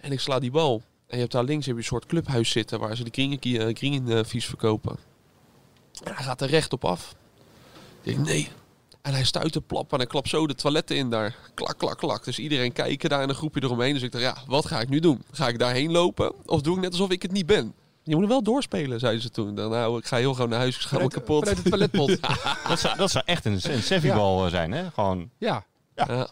En ik sla die bal. En je hebt daar links heb je een soort clubhuis zitten waar ze de kringen, kringen vies verkopen. En hij gaat er recht op af. Ik denk, nee. En hij stuit de plap en hij klapt zo de toiletten in daar. Klak, klak, klak. Dus iedereen kijken daar in een groepje eromheen. Dus ik dacht, ja, wat ga ik nu doen? Ga ik daarheen lopen? Of doe ik net alsof ik het niet ben? Je moet wel doorspelen, zeiden ze toen. Dan, nou, ik ga heel gewoon naar huis, ik schaam me kapot. Vanuit de toiletpot. Dat zou, dat zou echt een, een Sevibal eh, zijn, hè? Gewoon, ja. Ja.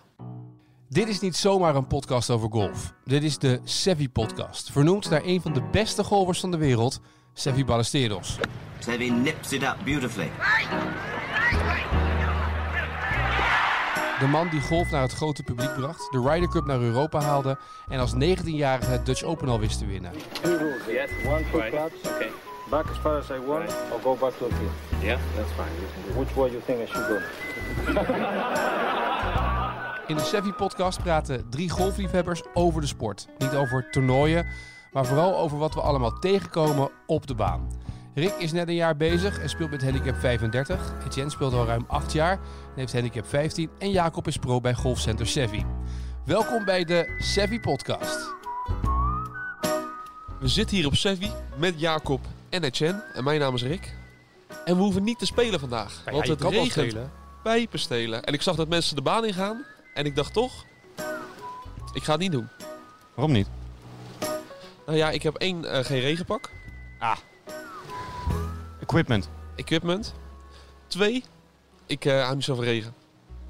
Dit is niet zomaar een podcast over golf. Dit is de Sevi Podcast. Vernoemd naar een van de beste golfers van de wereld, Sevi Ballesteros. Seve nips it up beautifully. De man die golf naar het grote publiek bracht, de Ryder Cup naar Europa haalde en als 19-jarige het Dutch Open al wist te winnen. Two rules. Yes. One, two Right. claps. Okay. Back as far as I want, Right. or go back to here. Yeah. That's fine. Which way you think I should go? In de Sevi Podcast praten drie golfliefhebbers over de sport. Niet over toernooien, maar vooral over wat we allemaal tegenkomen op de baan. Rick is net een jaar bezig en speelt met handicap 35. Etienne speelt al ruim 8 jaar en heeft handicap 15. En Jacob is pro bij Golfcenter Sevi. Welkom bij de Sevi Podcast. We zitten hier op Sevi met Jacob en Etienne. En mijn naam is Rick. En we hoeven niet te spelen vandaag. Want het regent spelen. pijpen stelen. En ik zag dat mensen de baan ingaan. En ik dacht toch, ik ga het niet doen. waarom niet? Nou ja, ik heb één, eh, geen regenpak. Equipment. Equipment. Twee, ik eh, hou niet zo van regen.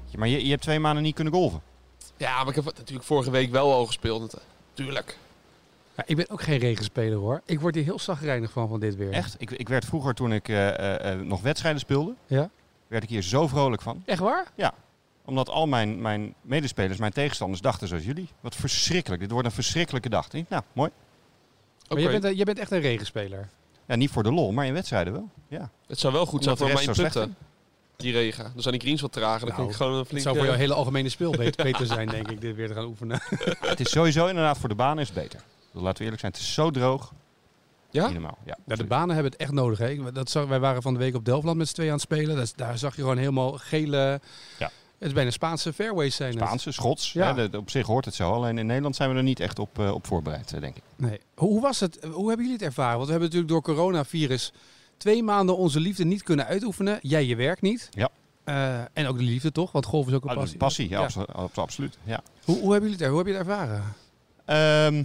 Ja, Maar je, je hebt twee maanden niet kunnen golven. Ja, maar ik heb het natuurlijk vorige week wel al gespeeld. Tuurlijk. Ja, ik ben ook geen regenspeler hoor. Ik word hier heel zagrijnig van van dit weer. Echt? Ik, ik werd vroeger, toen ik eh, eh, eh, nog wedstrijden speelde, Ja? werd ik hier zo vrolijk van. Echt waar? Omdat al mijn, mijn medespelers, mijn tegenstanders, dachten zoals jullie. Wat verschrikkelijk. Dit wordt een verschrikkelijke dag. Ik denk, Nou, mooi. Maar Oké. jij bent, jij bent echt een regenspeler. Ja, niet voor de lol, maar in wedstrijden wel. Ja. Het zou wel goed zijn voor mijn punten. Die regen. Dan zijn die greens wat trager. Dan Nou, kan ik gewoon een Het flink... zou voor jouw eh, hele algemene speel beter, beter zijn, denk ik, dit weer te gaan oefenen. het is sowieso inderdaad voor de baan is het beter. Dus laten we eerlijk zijn, het is zo droog. Ja? Normaal. Ja, Ja, de banen hebben het echt nodig. Hè? Dat zag, wij waren van de week op Delftland met z'n tweeën aan het spelen. Dat, daar zag je gewoon helemaal gele... Ja. Het is bijna Spaanse fairways zijn het. Spaanse, Schots. Ja. De- op zich hoort het zo. Alleen in Nederland zijn we er niet echt op, eh, op voorbereid, eh, denk ik. Nee. Hoe, hoe was het? Hoe hebben jullie het ervaren? Want we hebben natuurlijk door coronavirus twee maanden onze liefde niet kunnen uitoefenen. Jij je werk niet. Ja. Eh, en ook de liefde toch? Want golf is ook een Ah, passie. passie, ja, Ja. abso- abso- absoluut. Ja. Hoe, hoe hebben jullie het? Hoe heb je het ervaren? Ehm,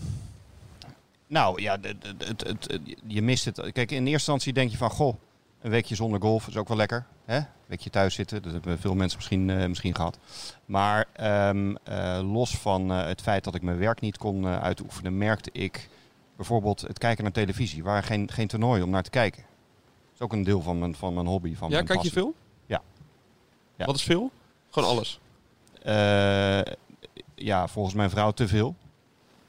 nou ja, het, het- je mist het. Kijk, in eerste instantie denk je van, goh, een weekje zonder golf is ook wel lekker. Hè? Een weekje thuis zitten, dat hebben veel mensen misschien, eh, misschien gehad. Maar ehm, eh, los van eh, het feit dat ik mijn werk niet kon uitoefenen, merkte ik bijvoorbeeld het kijken naar televisie. Waren geen, geen toernooien om naar te kijken. Dat is ook een deel van mijn, van mijn hobby. Van Ja, mijn kijk je veel? Ja. Ja. Wat is veel? Gewoon alles. Ja, volgens mijn vrouw te veel.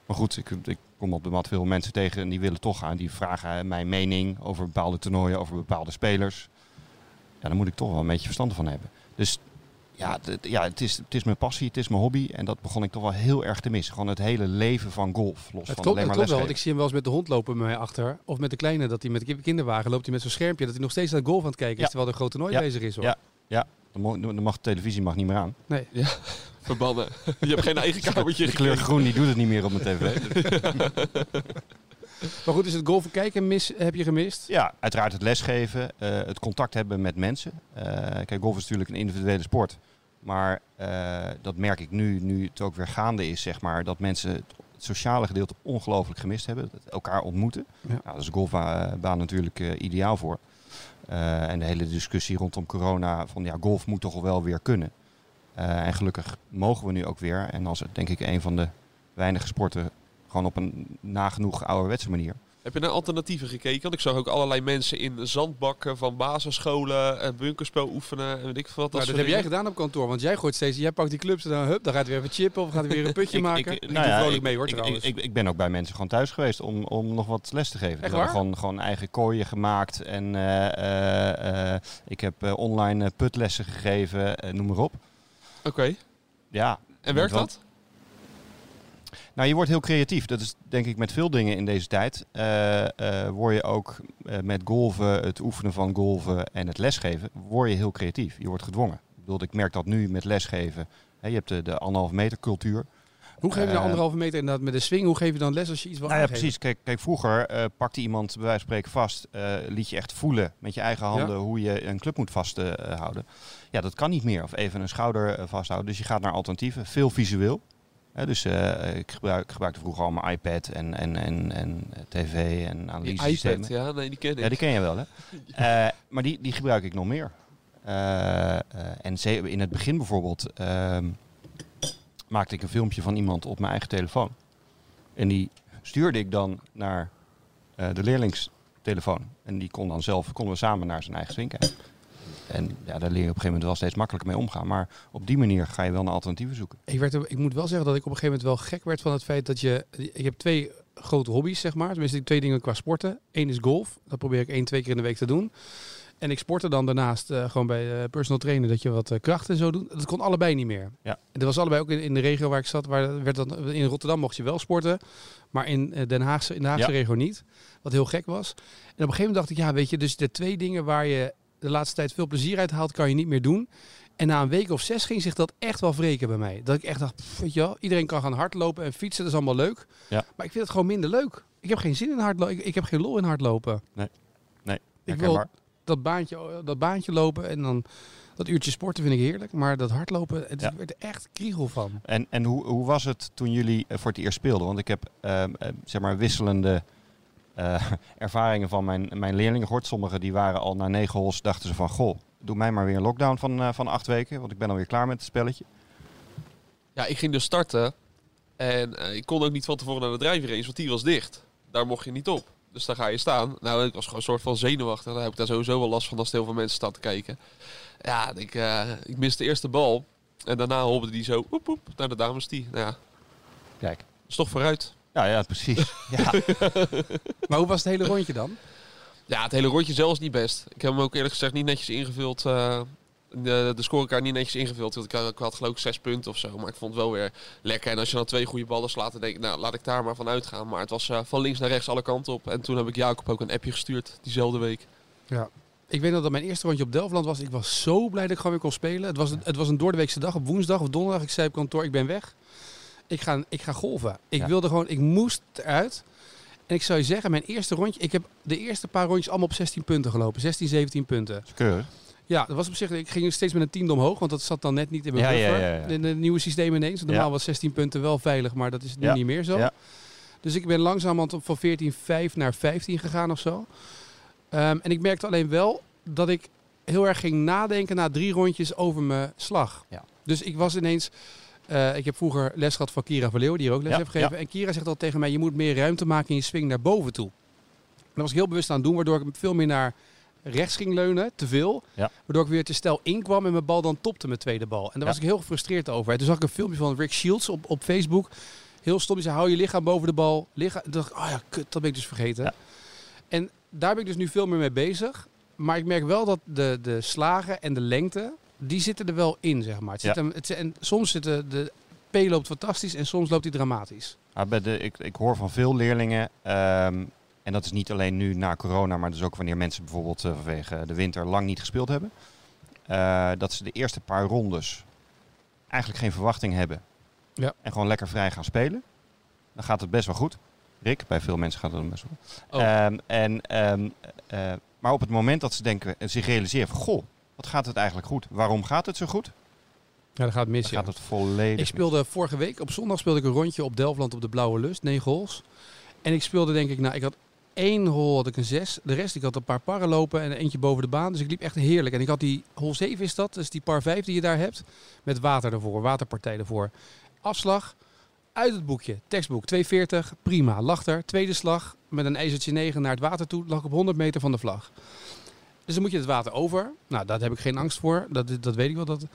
Maar goed, ik, ik kom op de mat veel mensen tegen en die willen toch gaan. Die vragen mijn mening over bepaalde toernooien, over bepaalde spelers. Ja, daar moet ik toch wel een beetje verstand van hebben. Dus ja, het, ja het, is, het is mijn passie, het is mijn hobby. En dat begon ik toch wel heel erg te missen. Gewoon het hele leven van golf. Los Het van klopt, alleen het klopt wel, want ik zie hem wel eens met de hond lopen bij mij achter. Of met de kleine, dat hij met de kinderwagen loopt hij met zo'n schermpje. Dat hij nog steeds naar het golf aan het kijken is, Ja. terwijl er een groot toernooi Ja. bezig is. Hoor. Ja. Ja, dan mag de televisie mag niet meer aan. Nee. Verbannen. je hebt geen eigen kamertje De kleur groen die doet het niet meer op mijn tv. Maar goed, is het golfen kijken mis, heb je gemist? Ja, uiteraard het lesgeven, eh, het contact hebben met mensen. Eh, kijk, golf is natuurlijk een individuele sport. Maar eh, dat merk ik nu, nu het ook weer gaande is, zeg maar, dat mensen het, sociale gedeelte ongelooflijk gemist hebben. Dat elkaar ontmoeten. Ja. Nou, daar is de golfbaan natuurlijk ideaal voor. En de hele discussie rondom corona van ja, golf moet toch wel weer kunnen. En gelukkig mogen we nu ook weer. En als het denk ik een van de weinige sporten gewoon op een nagenoeg ouderwetse manier. Heb je naar alternatieven gekeken? Want ik zag ook allerlei mensen in zandbakken van basisscholen en bunkerspel oefenen en weet ik veel wat. Nou, dat soort heb jij gedaan op kantoor, want jij gooit steeds, jij pakt die clubs en dan, hup, dan gaat weer even chippen of gaat weer een putje Ik- maken. ik- Ik, nou doe ja, vrolijk ik- mee hoor ik, trouwens. Ik, ik, ik ben ook bij mensen gewoon thuis geweest om, om nog wat les te geven. Echt We hebben waar? Gewoon, gewoon eigen kooien gemaakt. En eh, eh, eh, ik heb eh, online putlessen gegeven, noem maar op. Oké. Ja. En werkt dat? Nou, je wordt heel creatief. Dat is denk ik met veel dingen in deze tijd. Eh, eh, word je ook eh, met golven, het oefenen van golven en het lesgeven, word je heel creatief. Je wordt gedwongen. Ik bedoel, ik merk dat nu met lesgeven. Hè, je hebt de, de anderhalf meter cultuur. Hoe geef je Eh, anderhalve meter inderdaad met de swing? Hoe geef je dan les als je iets wil Nou ja, precies. Kijk, kijk vroeger pakte iemand bij wijze van spreken vast, liet je echt voelen met je eigen handen Ja. hoe je een club moet vasthouden. ja, dat kan niet meer. Of even een schouder vasthouden. Dus je gaat naar alternatieven, veel visueel. Dus eh, ik, gebruik, ik gebruikte vroeger al mijn iPad en, en, en, en eh, tv en analysesystemen. iPad, ja, nee, die ken ik. Ja, die ken je wel, hè? Eh, maar die, die gebruik ik nog meer. En in het begin bijvoorbeeld ehm, maakte ik een filmpje van iemand op mijn eigen telefoon. En die stuurde ik dan naar de leerlingstelefoon. En die kon dan zelf, konden we samen naar zijn eigen swing kijken. En ja, daar leer je op een gegeven moment wel steeds makkelijker mee omgaan. Maar op die manier ga je wel naar alternatieven zoeken. Ik, werd er, ik moet wel zeggen dat ik op een gegeven moment wel gek werd van het feit dat je... Ik heb twee grote hobby's, zeg maar. Tenminste, twee dingen qua sporten. Eén is golf. Dat probeer ik één, twee keer in de week te doen. En ik sportte dan daarnaast eh, gewoon bij de personal trainer dat je wat eh, kracht en zo doet. Dat kon allebei niet meer. Ja. En dat was allebei ook in, in de regio waar ik zat. Waar werd dan, in Rotterdam mocht je wel sporten, maar in Den Haagse, in de Haagse Ja. regio niet. Wat heel gek was. En op een gegeven moment dacht ik, ja weet je, dus de twee dingen waar je de laatste tijd veel plezier uit haalt, kan je niet meer doen. En na een week of zes ging zich dat echt wel wreken bij mij. Dat ik echt dacht, pff, weet je wel, iedereen kan gaan hardlopen en fietsen, dat is allemaal leuk. Ja. Maar ik vind het gewoon minder leuk. Ik heb geen zin in hardlopen. Ik, ik heb geen lol in hardlopen. Nee, Ik wil dat baantje, dat baantje lopen en dan dat uurtje sporten vind ik heerlijk. Maar dat hardlopen, het Ja. werd er echt kriegel van. En, en hoe, hoe was het toen jullie eh, voor het eerst speelden? Want ik heb ehm, eh, zeg maar wisselende eh, ervaringen van mijn, mijn leerlingen gehoord. Sommigen die waren al na negen holes, dachten ze van... Goh, doe mij maar weer een lockdown van, eh, van acht weken. Want ik ben alweer klaar met het spelletje. Ja, ik ging dus starten. En eh, ik kon ook niet van tevoren naar de driver range, want die was dicht. Daar mocht je niet op. Dus daar ga je staan. Nou, ik was gewoon een soort van zenuwachtig. Daar heb ik daar sowieso wel last van als er heel veel mensen staan te kijken. Ja, ik, ik miste de eerste bal. En daarna hobbelde die zo oep, oep, naar de dames die. Nou ja, Kijk. is toch vooruit. Ja, ja, precies. ja. Maar hoe was het hele rondje dan? Ja, het hele rondje zelf is niet best. Ik heb hem ook eerlijk gezegd niet netjes ingevuld. eh, de, de scorekaart niet netjes ingevuld. Want ik had, ik had geloof ik zes punten of zo. Maar ik vond het wel weer lekker. En als je dan twee goede ballen slaat, dan denk ik, nou laat ik daar maar van uitgaan. Maar het was eh, van links naar rechts alle kanten op. En toen heb ik Jacob ook een appje gestuurd, diezelfde week. Ja. Ik weet nog dat mijn eerste rondje op Delftland was. Ik was zo blij dat ik gewoon weer kon spelen. Het was, een- het was een doordeweekse dag op woensdag of donderdag. Ik zei op kantoor, ik ben weg. Ik ga, ik ga golven. Ik Ja. wilde gewoon, ik moest eruit. En ik zou je zeggen, mijn eerste rondje, ik heb de eerste paar rondjes allemaal op 16 punten gelopen. 16, 17 punten. Keurig. Ja, dat was op zich, ik ging steeds met een tiende omhoog, want dat zat dan net niet in mijn Ja, ja, buffer. ja, ja. In het nieuwe systeem ineens. Normaal was 16 punten wel veilig, maar dat is nu niet meer zo. Ja. Dus ik ben langzamerhand op van 14,5 naar 15 gegaan of zo. Ehm, en ik merkte alleen wel dat ik heel erg ging nadenken na drie rondjes over mijn slag. Ja. Dus ik was ineens... eh, ik heb vroeger les gehad van Kira Verleeuw, die hier ook les Ja, heeft gegeven. En Kira zegt al tegen mij, je moet meer ruimte maken in je swing naar boven toe. En dat was ik heel bewust aan het doen, waardoor ik veel meer naar rechts ging leunen, te veel. Ja. Waardoor ik weer te stel inkwam en mijn bal dan topte mijn tweede bal. En daar was ik heel gefrustreerd over. En toen zag ik een filmpje van Rick Shields op, op Facebook. Heel stom, die zei, hou je lichaam boven de bal. Lichaam. Toen dacht ik, oh ja, kut, dat ben ik dus vergeten. En daar ben ik dus nu veel meer mee bezig. Maar ik merk wel dat de, de slagen en de lengte, die zitten er wel in, zeg maar. Het zit Ja. hem, het, en soms zit de, de P loopt fantastisch en soms loopt hij dramatisch. Ja, bij de, ik, ik hoor van veel leerlingen, ehm, en dat is niet alleen nu na corona, maar dus ook wanneer mensen bijvoorbeeld eh, vanwege de winter lang niet gespeeld hebben, eh, dat ze de eerste paar rondes eigenlijk geen verwachting hebben. Ja. En gewoon lekker vrij gaan spelen. Dan gaat het best wel goed. Rick, bij veel mensen gaat het best wel goed. Oh. Ehm, en, ehm, eh, maar op het moment dat ze denken, en zich realiseren van, goh, wat gaat het eigenlijk goed? Waarom gaat het zo goed? Ja, dat gaat mis, Dan ja. gaat het volledig Ik mis. speelde vorige week, op zondag speelde ik een rondje op Delftland op de Blauwe Lust, 9 holes. En ik speelde denk ik, nou ik had één hole had ik een 6. De rest, ik had een paar parren lopen en eentje boven de baan. Dus ik liep echt heerlijk. En ik had die hole 7 is dat, dus die par 5 die je daar hebt. Met water ervoor, waterpartij ervoor. Afslag, uit het boekje, tekstboek 240, prima. Lag er, tweede slag met een ijzertje 9 naar het water toe. Lag op 100 meter van de vlag. Dus dan moet je het water over. Nou, daar heb ik geen angst voor. Dat, dat weet ik wel. Dat...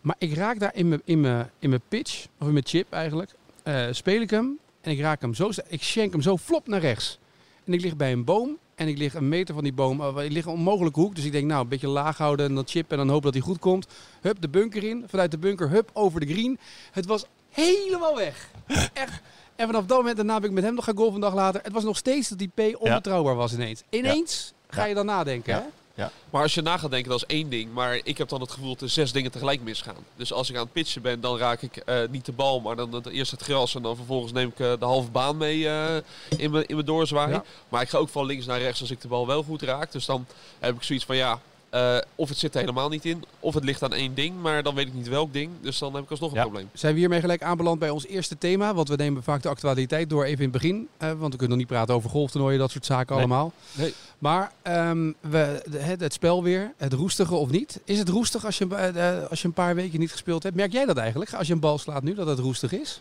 Maar ik raak daar in mijn, in mijn, in mijn pitch, of in mijn chip eigenlijk, eh, speel ik hem. En ik raak hem zo, ik schenk hem zo flop naar rechts. En ik lig bij een boom. En ik lig een meter van die boom. eh, ik lig een onmogelijke hoek. Dus ik denk, nou, een beetje laag houden en dat chip. En dan hopen dat hij goed komt. Hup, de bunker in. Vanuit de bunker, hup, over de green. Het was helemaal weg. Echt. En vanaf dat moment, daarna ben ik met hem nog gaan golfen een dag later. Het was nog steeds dat die P onbetrouwbaar was ineens. Ineens ga je dan nadenken, Ja. hè? Ja. Maar als je na gaat denken, dat is één ding. Maar ik heb dan het gevoel dat er zes dingen tegelijk misgaan. Dus als ik aan het pitchen ben, dan raak ik eh, niet de bal, maar dan het, eerst het gras. En dan vervolgens neem ik eh, de halve baan mee eh, in mijn in mijn doorzwaai. Ja. Maar ik ga ook van links naar rechts als ik de bal wel goed raak. Dus dan heb ik zoiets van ja, eh, of het zit er helemaal niet in. Of het ligt aan één ding, maar dan weet ik niet welk ding. Dus dan heb ik alsnog een Ja. probleem. Zijn we hiermee gelijk aanbeland bij ons eerste thema? Want we nemen vaak de actualiteit door even in het begin. eh, want we kunnen nog niet praten over golftoernooien, dat soort zaken Nee. allemaal. Nee. Maar ehm, we, het, het spel weer, het roestige of niet. Is het roestig als je, eh, als je een paar weken niet gespeeld hebt? Merk jij dat eigenlijk? Als je een bal slaat nu, dat het roestig is?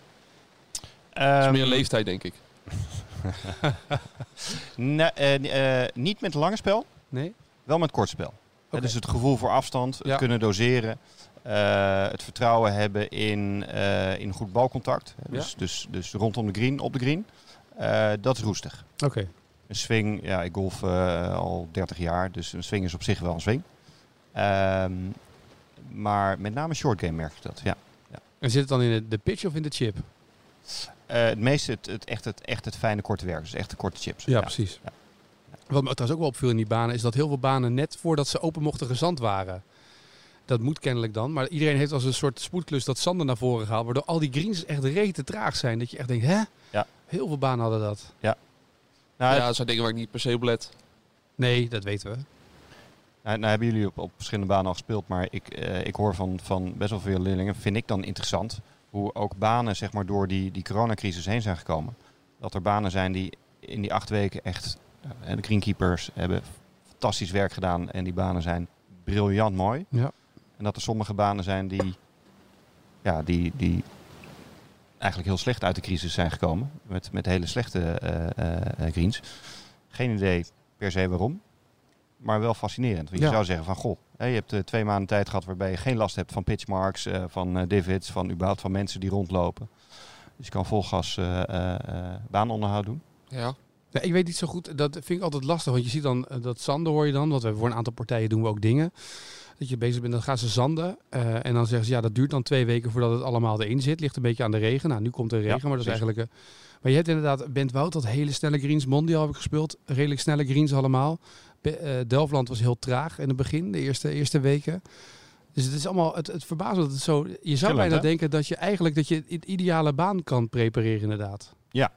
Dat is meer leeftijd, denk ik. nee, niet met lange spel, Nee? wel met kort spel. Oké. Dus het gevoel voor afstand, het Ja. kunnen doseren. eh, het vertrouwen hebben in, eh, in goed balcontact. Dus, dus, dus rondom de green, op de green. Eh, dat is roestig. Oké. Een swing, ja, ik golf al 30 jaar, dus een swing is op zich wel een swing. Ehm, maar met name short game merk ik dat, ja. En zit het dan in de- pitch of in de chip? Het meeste het, het, echt, het, echt het fijne korte werk, dus echt de korte chips. Ja, precies. ja. Wat me trouwens ook wel opviel in die banen, is dat heel veel banen net voordat ze open mochten gezand waren. Dat moet kennelijk dan. Maar iedereen heeft als een soort spoedklus dat zanden naar voren gehaald. Waardoor al die greens echt rete traag zijn. Dat je echt denkt, hè? Ja. Heel veel banen hadden dat. Nou, ja, dat zijn dingen waar ik niet per se op let. Nee, dat weten we. Nou, nou hebben jullie op, op verschillende banen al gespeeld, maar ik, eh, ik hoor van, van best wel veel leerlingen, vind ik dan interessant, hoe ook banen zeg maar, door die, die coronacrisis heen zijn gekomen. Dat er banen zijn die in die acht weken echt, eh, de greenkeepers hebben fantastisch werk gedaan en die banen zijn briljant mooi. Ja. En dat er sommige banen zijn die, ja, die, die eigenlijk heel slecht uit de crisis zijn gekomen, met, met hele slechte eh, eh, eh, greens. Geen idee per se waarom. Maar wel fascinerend. Want je Ja. zou zeggen van, goh, hè, je hebt twee maanden tijd gehad waarbij je geen last hebt van pitchmarks, eh, van eh, divots, van überhaupt van mensen die rondlopen. Dus je kan vol gas eh, eh, eh, baanonderhoud doen. Ja. Ja, ik weet niet zo goed. Dat vind ik altijd lastig. Want je ziet dan eh, dat zanden hoor je dan. Want we voor een aantal partijen doen we ook dingen. Dat je bezig bent, dan gaan ze zanden. eh, en dan zeggen ze, ja, dat duurt dan twee weken voordat het allemaal erin zit. Ligt een beetje aan de regen. Nou, nu komt er regen, Ja, maar dat is eigenlijk... eh, maar je hebt inderdaad Bent Wout, dat hele snelle greens. Mondial heb ik gespeeld. Redelijk snelle greens allemaal. Be- Delftland was heel traag in het begin, de eerste, eerste weken. Dus het is allemaal, het, het verbaast dat het zo... Je zou bijna hè? denken dat je eigenlijk dat je het ideale baan kan prepareren inderdaad. Ja,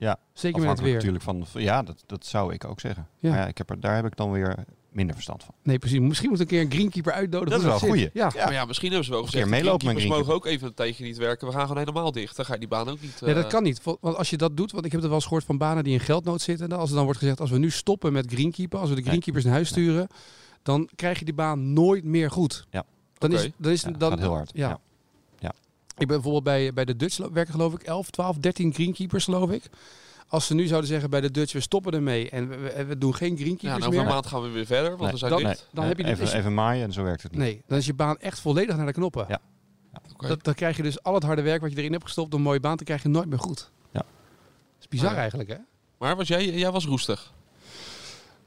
ja. Zeker met het weer. natuurlijk van, ja, dat, dat zou ik ook zeggen. Ja. Maar ja, ik heb er, daar heb ik dan weer minder verstand van. Nee, precies. Misschien moet een keer een greenkeeper uitnodigen. Dat is wel een goeie. Ja. Maar ja, misschien hebben ze wel gezegd, greenkeepers greenkeeper. mogen ook even een tijdje niet werken. We gaan gewoon helemaal dicht. Dan ga je die baan ook niet... Nee, dat eh, kan niet. Want als je dat doet, want ik heb het wel eens gehoord van banen die in geldnood zitten. Dan Als er dan wordt gezegd, als we nu stoppen met greenkeeper, als we de greenkeepers naar huis sturen, dan krijg je die baan nooit meer goed. Ja. Dan is, dan is Ja, dan, gaat heel hard. Ja. Ja. Ik ben bijvoorbeeld bij, bij de Dutch werken geloof ik 11, 12, 13 greenkeepers geloof ik. Als ze nu zouden zeggen bij de Dutch, we stoppen ermee en we, doen geen Ja, greenkeepers nou, over een meer. maand gaan we weer verder, want Nee, we zijn dan- dicht. Dan heb je dus- even, is- even maaien en zo werkt het niet. Nee, dan is je baan echt volledig naar de knoppen. Ja. Dat, dan krijg je dus al het harde werk wat je erin hebt gestopt om een mooie baan te krijgen nooit meer goed. Ja. Dat is bizar Ja. eigenlijk hè? Maar was jij, jij was roestig.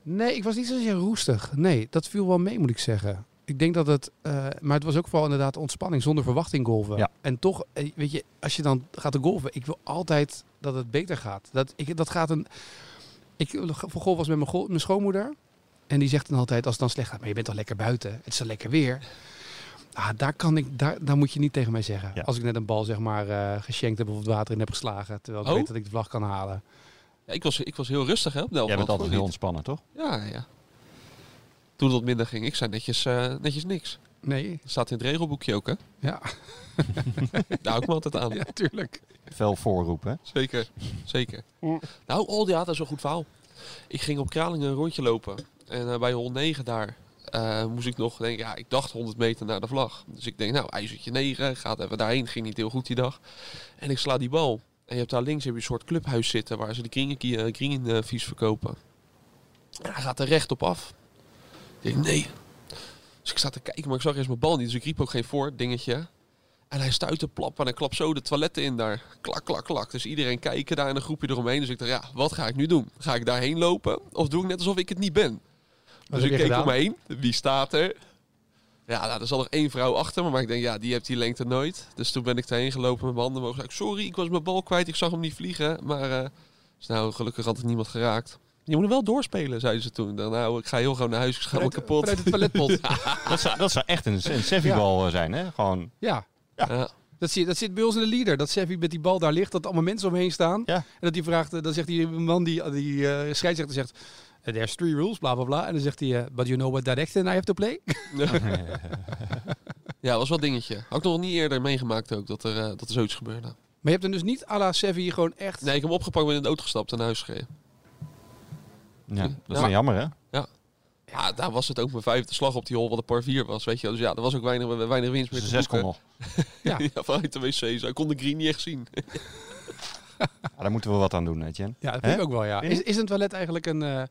Nee, ik was niet zozeer roestig. Nee, dat viel wel mee, moet ik zeggen. Ik denk dat het... eh, maar het was ook vooral inderdaad ontspanning, zonder verwachting golven. Ja. En toch, eh, weet je, als je dan gaat te golven... Ik wil altijd dat het beter gaat. Dat, ik, dat gaat een... Ik voor golf was met mijn, schoonmoeder. En die zegt dan altijd, als het dan slecht gaat... Maar je bent toch lekker buiten? Het is zo lekker weer. Ah, daar, kan ik, daar, daar moet je niet tegen mij zeggen. Ja. Als ik net een bal zeg maar uh, geschenkt heb of het water in heb geslagen. Terwijl ik Oh. weet dat ik de vlag kan halen. Ja, ik, was, ik was heel rustig hè, op Delft. Jij bent altijd heel ontspannen, toch? Ja, ja. Toen het wat minder ging, ik zei netjes, eh, netjes niks. Nee, Dat staat in het regelboekje ook, hè? ja, Daar hou ik me altijd aan. ja tuurlijk. Veel voorroepen, hè? Zeker, zeker. Nou, oh ja, dat is een goed verhaal. Ik ging op Kralingen een rondje lopen. En eh, bij hol 9 daar eh, moest ik nog denken, ja, ik dacht 100 meter naar de vlag. Dus ik denk, nou, ijzertje 9, gaat even daarheen. Ging niet heel goed die dag. En ik sla die bal. En je hebt daar links heb je een soort clubhuis zitten waar ze de kringen, kringen uh, vies verkopen. En hij gaat er recht op af. Ik denk, nee. Dus ik sta te kijken, maar ik zag eerst mijn bal niet. Dus ik riep ook geen voor, dingetje. En hij stuit de plap en hij klapt zo de toiletten in daar. Klak, klak, klak. Dus iedereen kijken daar in een groepje eromheen. Dus ik dacht, ja, wat ga ik nu doen? Ga ik daarheen lopen? Of doe ik net alsof ik het niet ben? Wat dus ik keek gedaan? om me heen. Wie staat er? Ja, nou, er zat nog één vrouw achter me. Maar ik denk, ja, die heeft die lengte nooit. Dus toen ben ik daarheen gelopen met mijn handen omhoog. Zei ik, sorry, ik was mijn bal kwijt. Ik zag hem niet vliegen. Maar uh, dus nou, gelukkig had het niemand geraakt. Je moet hem wel doorspelen, zeiden ze toen. Dan, nou, ik ga heel gauw naar huis, ik ga wel Vanuit, kapot. vanuit het toiletpot. Dat zou, dat zou echt een, een Sevi-bal zijn, hè? Gewoon, ja. Ja. Dat zit, dat zit bij ons in de leader. Dat Seffi met die bal daar ligt, dat allemaal mensen omheen staan. Ja. En dat hij vraagt, eh, dan zegt die man, die, die eh, scheidsrechter zegt... eh, There's three rules, bla bla bla. En dan zegt hij, eh, but you know what direction I have to play? Ja, dat was wel een dingetje. Had ik nog niet eerder meegemaakt ook, dat er, eh, dat er zoiets gebeurde. Maar je hebt hem dus niet à la Seffi gewoon echt... Nee, ik heb hem opgepakt, ben in de auto gestapt en naar huis gereden. Ja, dat is Ja. wel jammer, hè? Ja, daar was het ook mijn vijfde slag op die hol, wat een par 4 was, weet je. Dus ja, er was ook weinig, weinig winst meer Dus te zes kon boeken. nog. Ja. Ja, vanuit de wc. Zo. Ik kon de green niet echt zien. Ja, daar moeten we wat aan doen, hè, Jen? Ja, dat vind ik ook wel, ja. Is, is een toilet eigenlijk een, eh,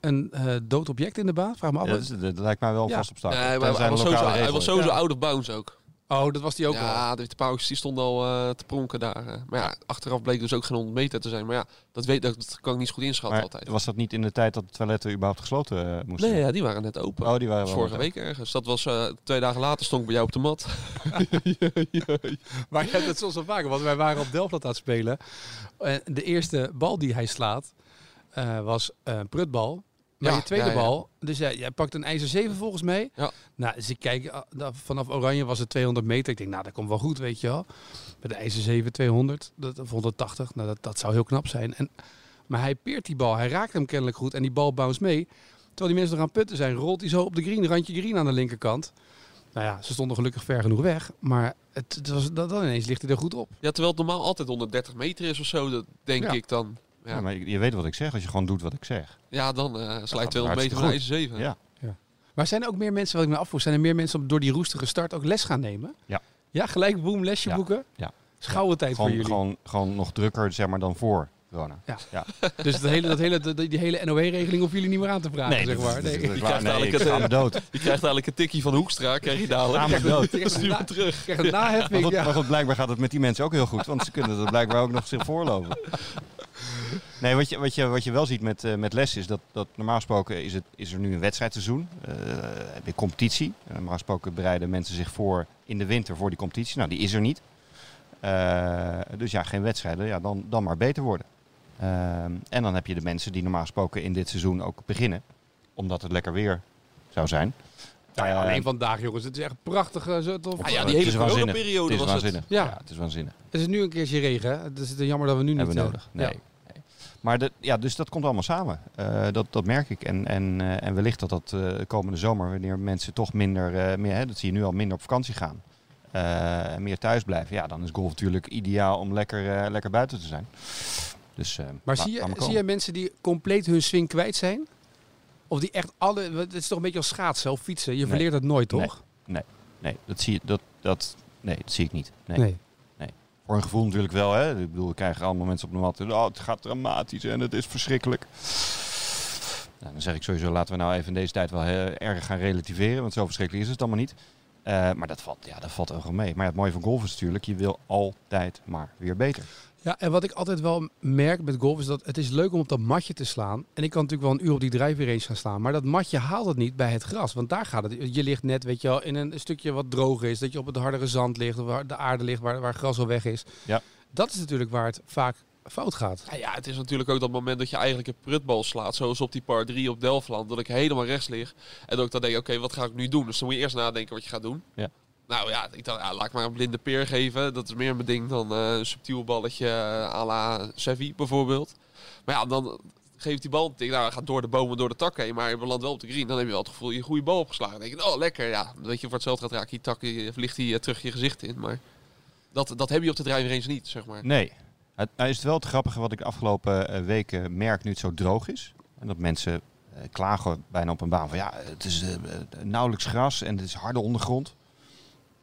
een eh, dood object in de baan? Vraag me af. Ja, dat, lijkt mij wel een Ja. vast obstakel. Nee, maar Tenzij hij een was sowieso, hij was sowieso Ja. out of bounds ook. Oh, dat was die ook al. ja, de, paus die stond al eh, te pronken daar. eh. Maar ja, achteraf bleek dus ook geen 100 meter te zijn. Maar ja, dat, weet, dat, dat kan ik niet zo goed inschatten Maar altijd. was dat niet in de tijd dat de toiletten überhaupt gesloten eh, moesten? Nee, ja, die waren net open. Oh, die waren vorige week ergens. Dat was eh, twee dagen later stond ik bij jou op de mat. Maar je hebt het soms wel vaker, want wij waren op Delft aan het spelen. En de eerste bal die hij slaat eh, was een prutbal. Maar Ja, je tweede ja, ja. bal, dus jij, jij pakt een ijzer 7 volgens mij. Nou, dus ik kijk, ah, nou, vanaf Oranje was het 200 meter. Ik denk, nou, dat komt wel goed, weet je wel. Met de ijzer 7, 200, dat, of 180, nou, dat, dat zou heel knap zijn. En, maar hij peert die bal, hij raakt hem kennelijk goed en die bal bounce mee. Terwijl die mensen nog aan putten zijn, rolt hij zo op de green, randje green aan de linkerkant. Nou ja, ze stonden gelukkig ver genoeg weg. Maar het, het was, dan dan ineens ligt hij er goed op. Ja, terwijl het normaal altijd 130 meter is of zo, dat denk Ja. ik dan. Ja, Ja, maar je, je weet wat ik zeg als je gewoon doet wat ik zeg. ja dan eh je gaat 200 meter van goed. ijzer 7. Ja. Maar zijn er ook meer mensen, wat ik me afvroeg, zijn er meer mensen op door die roestige start ook les gaan nemen? Ja. Ja, gelijk boem, lesje Ja. boeken? Ja. Schouwen tijd voor Gewoon, jullie. gewoon, gewoon nog drukker zeg maar, dan voor corona. Dus dat hele, dat hele, die, die hele NOE-regeling hoeven jullie niet meer aan te vragen, zeg dat- maar. dat- Nee. dat is Je krijgt Nee, eigenlijk het, ga me dood. Je krijgt eigenlijk een tikkie van Hoekstra, krijg je dadelijk. Ga me dood. Stuur terug. Krijg een Maar naheffing, ja. maar goed, blijkbaar gaat het met die mensen ook heel goed. Want ze kunnen dat blijkbaar ook nog zich voorlopen. Nee, wat je, wat je, wat je wel ziet met, eh, met les is dat, dat normaal gesproken is, het, is er nu een wedstrijdseizoen. Eh heb je competitie. Eh, normaal gesproken bereiden mensen zich voor in de winter voor die competitie. Nou, die is er niet. Eh, dus ja, geen wedstrijden. Ja, dan, dan maar beter worden. Ehm, en dan heb je de mensen die normaal gesproken in dit seizoen ook beginnen. Omdat het lekker weer zou zijn. Nou ja, Eh, alleen vandaag, jongens. Het is echt prachtig. eh, zo tof. Ah ja, het die hele coronaperiode Het is was het. waanzinnig. Ja. Ja. het is waanzinnig. Het is nu een keertje regen. hè. Het is jammer dat we nu niet... hebben we eh, nodig. Nee. Maar dat, ja, dus dat komt allemaal samen. Eh, dat, dat merk ik. En, en, en wellicht dat dat komende zomer, wanneer mensen toch minder, meer, hè, dat zie je nu al minder op vakantie gaan. en meer thuis blijven. Ja, dan is golf natuurlijk ideaal om lekker, lekker buiten te zijn. Dus, eh, Maar zie je, zie je mensen die compleet hun swing kwijt zijn? Of die echt alle... Het is toch een beetje als schaatsen of fietsen. Je Nee. verleert het nooit, toch? Nee, dat zie, je, dat, dat, nee, dat zie ik niet. Nee. nee. Voor een gevoel natuurlijk wel. Hè. Ik bedoel, we krijgen allemaal mensen op de mat. Oh, het gaat dramatisch en het is verschrikkelijk. Nou, dan zeg ik sowieso, laten we nou even in deze tijd wel erg gaan relativeren. Want zo verschrikkelijk is het allemaal niet. Eh, maar dat valt, ja, dat valt wel gewoon mee. Maar het mooie van golf is natuurlijk, je wil altijd maar weer beter. Ja, en wat ik altijd wel merk met golf is dat het is leuk om op dat matje te slaan. En ik kan natuurlijk wel een uur op die driving range gaan staan. Maar dat matje haalt het niet bij het gras. Want daar gaat het. Je ligt net, weet je wel, in een stukje wat droger is. Dat je op het hardere zand ligt, of waar de aarde ligt, waar, waar gras al weg is. Ja. Dat is natuurlijk waar het vaak fout gaat. Ja, ja, het is natuurlijk ook dat moment dat je eigenlijk een prutbal slaat, zoals op die par 3 op Delftland, dat ik helemaal rechts lig. En dat ik dan denk, oké, wat ga ik nu doen? Dus dan moet je eerst nadenken wat je gaat doen. Ja. Nou ja, ik dacht, ja, laat ik maar een blinde peer geven. Dat is meer mijn ding dan eh, een subtiel balletje eh, à la Sevi bijvoorbeeld. Maar ja, dan geeft die bal een. Nou, hij gaat door de bomen, door de takken heen, maar je belandt wel op de green. Dan heb je wel het gevoel, je een goede bal opgeslagen. Dan denk je, oh lekker, ja. Weet je, voor hetzelfde gaat raken die tak, eh, vliegt die eh, terug je gezicht in. Maar dat, dat heb je op de driving range niet, zeg maar. Nee. Het, nou is het wel het grappige wat ik de afgelopen weken merk nu het zo droog is. En dat mensen klagen bijna op een baan van ja, het is nauwelijks gras en het is harde ondergrond.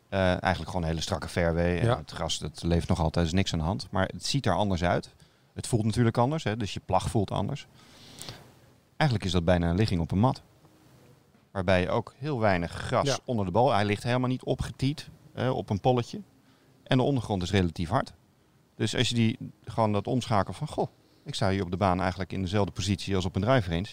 Eh, eigenlijk gewoon een hele strakke fairway. En Ja. het gras dat leeft nog altijd, is niks aan de hand. Maar het ziet er anders uit. Het voelt natuurlijk anders, hè, dus je plag voelt anders. Eigenlijk is dat bijna een ligging op een mat. Waarbij je ook heel weinig gras Ja. onder de bal. Hij ligt helemaal niet opgetiet op een polletje. En de ondergrond is relatief hard. Dus als je die gewoon dat omschakelt van goh, ik sta hier op de baan eigenlijk in dezelfde positie als op een drive range.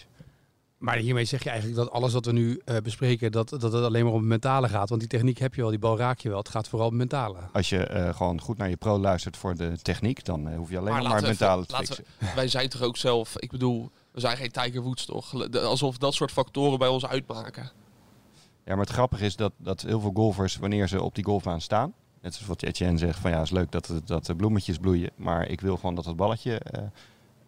Maar hiermee zeg je eigenlijk dat alles wat we nu eh, bespreken, dat, dat het alleen maar om het mentale gaat. Want die techniek heb je wel, die bal raak je wel. Het gaat vooral om het mentale. Als je eh, gewoon goed naar je pro luistert voor de techniek, dan eh, hoef je alleen maar, maar we mentale te fixen. we- wij zijn toch ook zelf, ik bedoel, We zijn geen Tiger Woods, toch? De- Alsof dat soort factoren bij ons uitmaken. Ja, maar het grappige is dat, dat heel veel golfers, wanneer ze op die golfbaan staan, net zoals wat Etienne zegt, van ja, het is leuk dat, dat de bloemetjes bloeien, maar ik wil gewoon dat het balletje,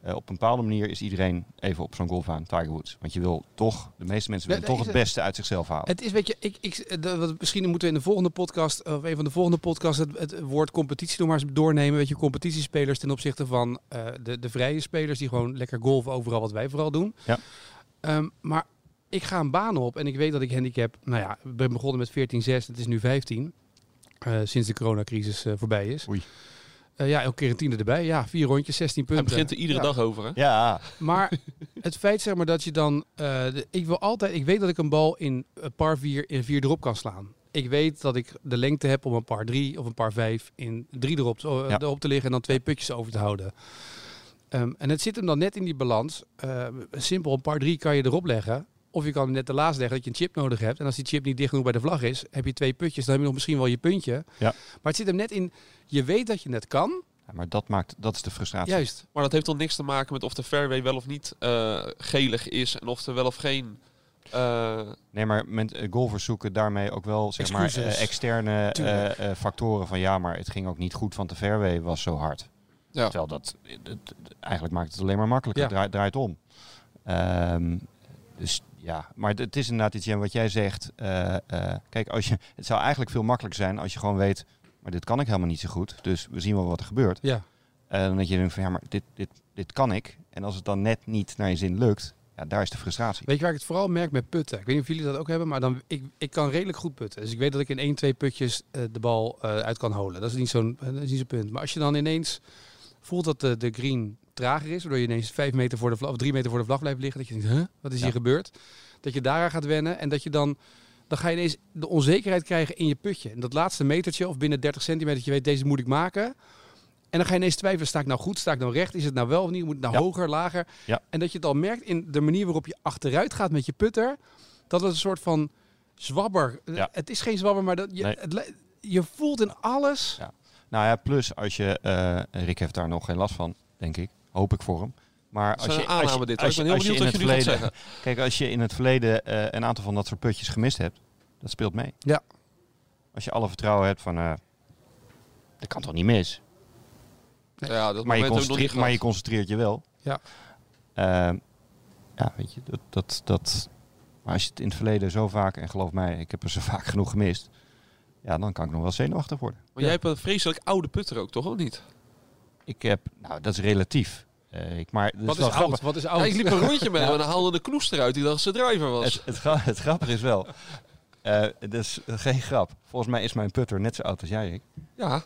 eh, op een bepaalde manier is iedereen even op zo'n golfbaan, Tiger Woods. Want je wil toch, de meeste mensen willen toch het beste uit zichzelf halen. Het is, weet je, ik, ik, wat- misschien moeten we in de volgende podcast, of een van de volgende podcasts, het, het woord competitie nog maar eens doornemen. Weet je, competitiespelers ten opzichte van eh, de, de vrije spelers die gewoon lekker golven overal wat wij vooral doen. Ja. Ehm, maar ik ga een baan op en ik weet dat ik handicap, nou ja, ik ben begonnen met 14,6, het is nu 15. eh, sinds de coronacrisis voorbij is. Oei. Eh, ja, elke keer een tiende erbij. Ja, vier rondjes, 16 Hij punten. begint er iedere Ja. dag over, hè? Ja, Maar het feit zeg maar dat je dan... eh, de- ik wil altijd... Ik weet dat ik een bal in een par 4 in 4 erop kan slaan. Ik weet dat ik de lengte heb om een par 3 of een par 5 in 3 erop, Ja. erop te liggen en dan twee putjes over te houden. Ehm, en het zit hem dan net in die balans. Eh, simpel, een par 3 kan je erop leggen. Of je kan net ernaast leggen dat je een chip nodig hebt. En als die chip niet dicht genoeg bij de vlag is, heb je twee putjes. Dan heb je nog misschien wel je puntje. Ja. Maar het zit hem net in, je weet dat je het kan. Ja, maar dat, maakt, dat is de frustratie. Juist. Maar dat heeft dan niks te maken met of de fairway wel of niet eh, gelig is. En of er wel of geen... eh, Nee, maar men, eh, golfers zoeken daarmee ook wel zeg maar, Excuses. externe eh, eh, factoren van ja, maar het ging ook niet goed, want de fairway was zo hard. ja. Terwijl dat, het- eigenlijk maakt het alleen maar makkelijker. Ja. Draait, draait om. Ehm, dus ja, maar het- is inderdaad iets, Jen, wat jij zegt. eh, eh, kijk, als je, het zou eigenlijk veel makkelijker zijn als je gewoon weet, maar dit kan ik helemaal niet zo goed. Dus we zien wel wat er gebeurt. Ja. En dan dat je denkt van ja, maar dit, dit, dit kan ik. En als het dan net niet naar je zin lukt, ja, daar is de frustratie. Weet je waar ik het vooral merk met putten? Ik weet niet of jullie dat ook hebben, maar dan, ik, ik kan redelijk goed putten. Dus ik weet dat ik in één, twee putjes eh, de bal eh, uit kan holen. Dat is niet zo'n eh, zo'n punt. Maar als je dan ineens voelt dat de, de green trager is, waardoor je ineens vijf meter voor de vlag, of drie meter voor de vlag blijft liggen, dat je denkt, huh, wat is Ja. hier gebeurd? Dat je daaraan gaat wennen en dat je dan, dan ga je ineens de onzekerheid krijgen in je putje. En dat laatste metertje of binnen 30 centimeter, dat je weet, deze moet ik maken. En dan ga je ineens twijfelen, sta ik nou goed, sta ik nou recht? Is het nou wel of niet? Moet het nou Ja. hoger, lager? Ja. En dat je het al merkt in de manier waarop je achteruit gaat met je putter. Dat het een soort van zwabber. Ja. Het is geen zwabber, maar dat je, Nee. het, je voelt in alles. Ja. Nou ja, plus als je, eh, Rick heeft daar nog geen last van, denk ik. Hoop ik voor hem. Maar als je, als aanname je, dit. als Ik je, als in het verleden, zeggen. kijk, als je in het verleden eh, een aantal van dat soort putjes gemist hebt, dat speelt mee. Ja. Als je alle vertrouwen hebt van, eh dat kan toch niet mis. Ja, dat Maar je, moment ook nog concentreert, niet maar je concentreert je wel. Ja. Ehm, ja, weet je, dat, dat, dat, maar als je het in het verleden zo vaak, en geloof mij, ik heb er zo vaak genoeg gemist, ja, dan kan ik nog wel zenuwachtig worden. Maar jij hebt een vreselijk oude putter ook, toch? Of niet? Ik heb, nou, dat is relatief. Eh, ik, maar dat Wat wel is grappig. oud? Wat is Ja, oud? ik liep een rondje met hem en dan haalde de knoest eruit. Ik dacht dat ze driver was. Het, het, gra- het grappige is wel, eh het is geen grap. Volgens mij is mijn putter net zo oud als jij, ik. Ja,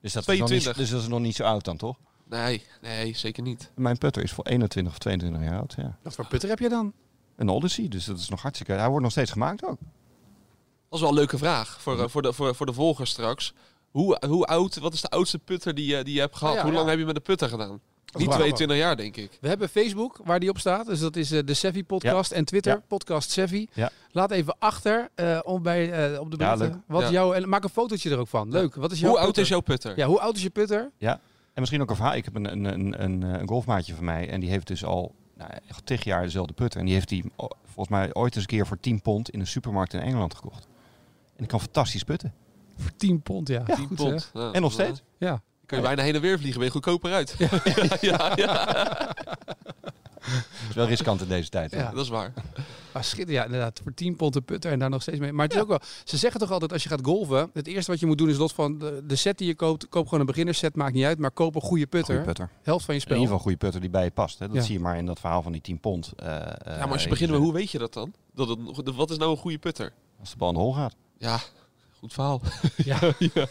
Dus dat, is nog niet, 22. dus dat is nog niet zo oud dan, toch? nee, nee, zeker niet. Mijn putter is voor 21 of 22 jaar oud, ja. Wat voor putter heb je dan? Een Odyssey, dus dat is nog hartstikke... Hij wordt nog steeds gemaakt ook. Dat is wel een leuke vraag voor, eh, voor, de, voor, voor de volgers straks. Hoe, hoe oud, wat is de oudste putter die, je- die je hebt gehad? Ah, ja, hoe lang ja. heb je met de putter gedaan? waar. 22 jaar, denk ik. We hebben Facebook waar die op staat. Dus dat is eh, de Sevi podcast. En Twitter, Ja. podcast Sevi. Ja. Laat even achter eh, om bij, eh, op de Ja, berichten. Wat Ja. jouw, en maak een fotootje er ook van. Leuk. Wat is jouw Hoe oud putter? is jouw putter? Ja, hoe oud is je putter? En misschien ook een verhaal. Ik heb een, een, een, een, een golfmaatje van mij en die heeft dus al nou, echt tig jaar dezelfde putter. En die heeft die oh, volgens mij ooit eens een keer voor 10 pond in een supermarkt in Engeland gekocht. En die kan fantastisch putten. Voor 10 pond, ja. 10 Goed, pond. Ja, En nog steeds. Ja. Kun je bijna heen en weer vliegen, ben je goedkoper uit. Ja, ja, ja, Dat is wel riskant in deze tijd. hè? Ja. dat is waar. Maar schitterend, ja, inderdaad. Voor 10 pond een putter en daar nog steeds mee. Maar het is ook wel, ze zeggen toch altijd als je gaat golven, het eerste wat je moet doen is los van de, de set die je koopt, koop gewoon een beginnerset, maakt niet uit, maar koop een goede putter. Goeie putter. Helft van je In spel. ieder geval een goede putter die bij je past. Hè? Dat Ja. zie je maar in dat verhaal van die 10 pond. eh, Ja, eh, maar als je eh, begint met hoe weet je dat dan? Dat het, de- wat is nou een goede putter? Als de bal in de hol gaat. Ja, goed verhaal. Ja. ja.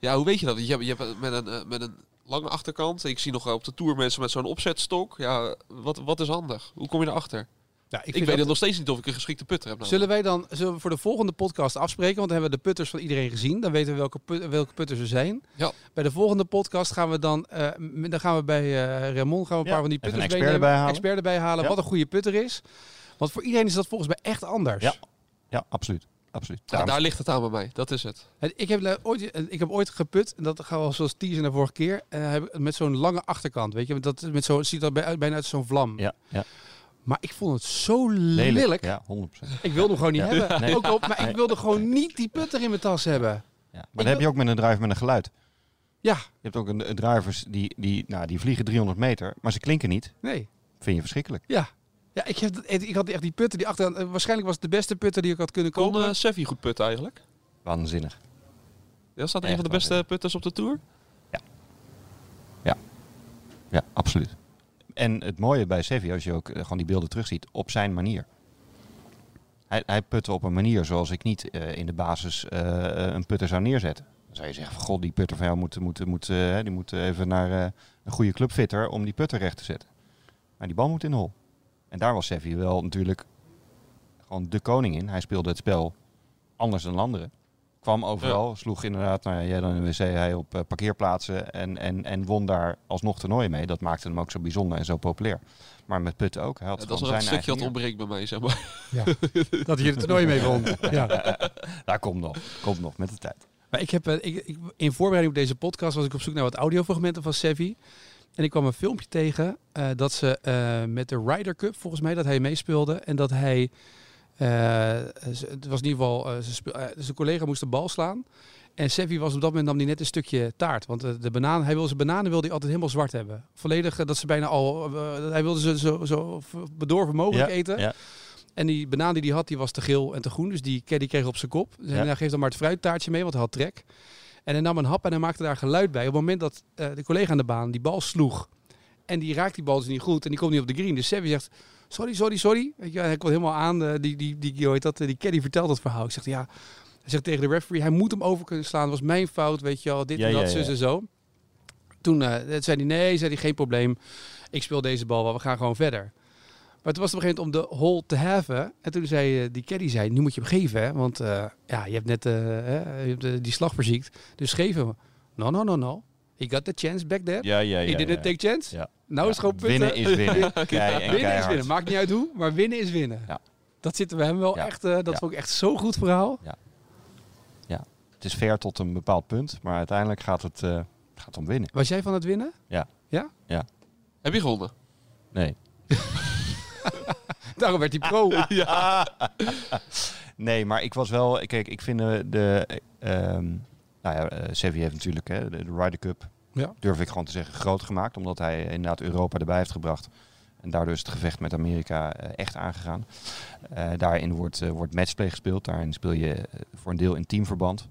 Ja, hoe weet je dat? Je hebt, je hebt met, een, eh, met een lange achterkant. Ik zie nog op de tour mensen met zo'n opzetstok. Ja, wat, wat is handig? Hoe kom je erachter? Ja, ik weet dat- het nog steeds niet of ik een geschikte putter heb. nou. Zullen wij dan zullen we voor de volgende podcast afspreken? Want dan hebben we de putters van iedereen gezien. Dan weten we welke, put- welke putters er zijn. Ja. Bij de volgende podcast gaan we dan, eh, m- dan gaan we bij eh Raymond gaan we een Ja, paar van die even putters een expert erbij halen. Expert erbij halen. Ja. Wat een goede putter is. Want voor iedereen is dat volgens mij echt anders. Ja. Ja, absoluut. Absoluut. Ja, daar ligt het aan bij mij. Dat is het. En Ik heb, ooit, ik heb ooit geput, en dat gaan we zoals teaser de vorige keer, en heb ik met zo'n lange achterkant, weet je, dat met zo ziet er bij- bijna uit zo'n vlam. ja, ja. Maar ik vond het zo lelijk. Ja, 100%. Ik wilde hem gewoon niet Ja. hebben. Nee. Ook al, maar Nee. ik wilde gewoon niet die putter in mijn tas hebben. Ja. Maar dan heb je ook met een drive met een geluid. Ja, Je hebt ook een, een drivers die, die, nou, die vliegen 300 meter, maar ze klinken niet. nee. Vind je verschrikkelijk. Ja. Ja, ik, heb, ik had echt die putter die achter. eh, Waarschijnlijk was het de beste putter die ik had kunnen Kon kopen. uh, Seffi goed putten eigenlijk? Waanzinnig. Dat staat een van de beste waanzinnig. putters op de Tour. Ja, absoluut. En het mooie bij Sevi, als je ook eh, gewoon die beelden terugziet, op zijn manier. Hij, hij putte op een manier zoals ik niet eh, in de basis eh, een putter zou neerzetten. Dan zou je zeggen van, god, die putter van jou moet, moet, moet, eh, die moet even naar eh, een goede clubfitter om die putter recht te zetten. Maar die bal moet in de hol. En daar was Sevi wel natuurlijk gewoon de koning in. Hij speelde het spel anders dan anderen. Kwam overal, sloeg inderdaad, nou ja, jij dan in de wc, hij op eh, parkeerplaatsen en, en, en won daar alsnog toernooien mee. Dat maakte hem ook zo bijzonder en zo populair. Maar met putten ook. Hij had Ja, dat nog een zijn stukje wat ontbreekt bij mij, zeg maar. Ja. dat hij er toernooi mee won. Ja. Daar komt nog, komt nog met de tijd. Maar ik heb, eh, ik, ik, in voorbereiding op deze podcast was ik op zoek naar wat audiofragmenten van Sevi. En ik kwam een filmpje tegen eh, dat ze eh, met de Ryder Cup, volgens mij, dat hij meespeelde. En dat hij, eh, ze- het was in ieder geval, ze speel- zijn collega moest de bal slaan. En Sevi was op dat moment nam hij net een stukje taart. Want de banaan, hij wil zijn bananen wilde hij altijd helemaal zwart hebben. Volledig, dat ze bijna al, hij wilde ze zo, zo bedorven mogelijk eten. Ja, En die banaan die hij had, die was te geel en te groen. Dus die caddy kreeg op zijn kop. Dus Ja. hij geeft dan maar het fruittaartje mee, want hij had trek. En hij nam een hap en hij maakte daar geluid bij. Op het moment dat eh, de collega aan de baan die bal sloeg. En die raakt die bal dus niet goed. En die komt niet op de green. Dus Sevi zegt, sorry, sorry, sorry. Weet je, hij komt helemaal aan. eh, die, die, die, hoe heet dat, eh, die caddy vertelt dat verhaal. Ik zeg, ja... Hij zegt tegen de referee, hij moet hem over kunnen slaan. Dat was mijn fout, weet je wel. Dit Ja, en dat, ja, zus ja. en zo. Toen eh, zei hij, nee, zei hij, geen probleem. Ik speel deze bal wel, we gaan gewoon verder. Maar toen was het op een gegeven moment om de hole te heffen. En toen zei eh, die caddy, zei, nu moet je hem geven. Hè? Want eh, ja, je hebt net eh, hè, je hebt, die slag verziekt. Dus geef hem. No, no, no, no. He got the chance back there. ja, ja. He ja, didn't ja. take chance. Ja. Nou is het gewoon putten. Winnen is winnen. Kei, winnen is winnen. Maakt niet uit hoe, maar winnen is winnen. Ja. Dat zitten we hem wel Ja. echt... dat Ja. vond ik echt zo'n goed verhaal. Het is fair tot een bepaald punt, maar uiteindelijk gaat het, eh, gaat om winnen. Was jij van het winnen? Heb je gewonnen? Nee. Daarom werd hij pro. Nee, maar ik was wel. Kijk, ik vind de. ehm, nou ja, eh, Sevi heeft natuurlijk hè, de, de Ryder Cup. Ja. Durf ik gewoon te zeggen, groot gemaakt. Omdat hij inderdaad Europa erbij heeft gebracht. En daardoor is het gevecht met Amerika eh, echt aangegaan. Eh, daarin wordt, eh, wordt matchplay gespeeld. Daarin speel je eh, voor een deel in teamverband.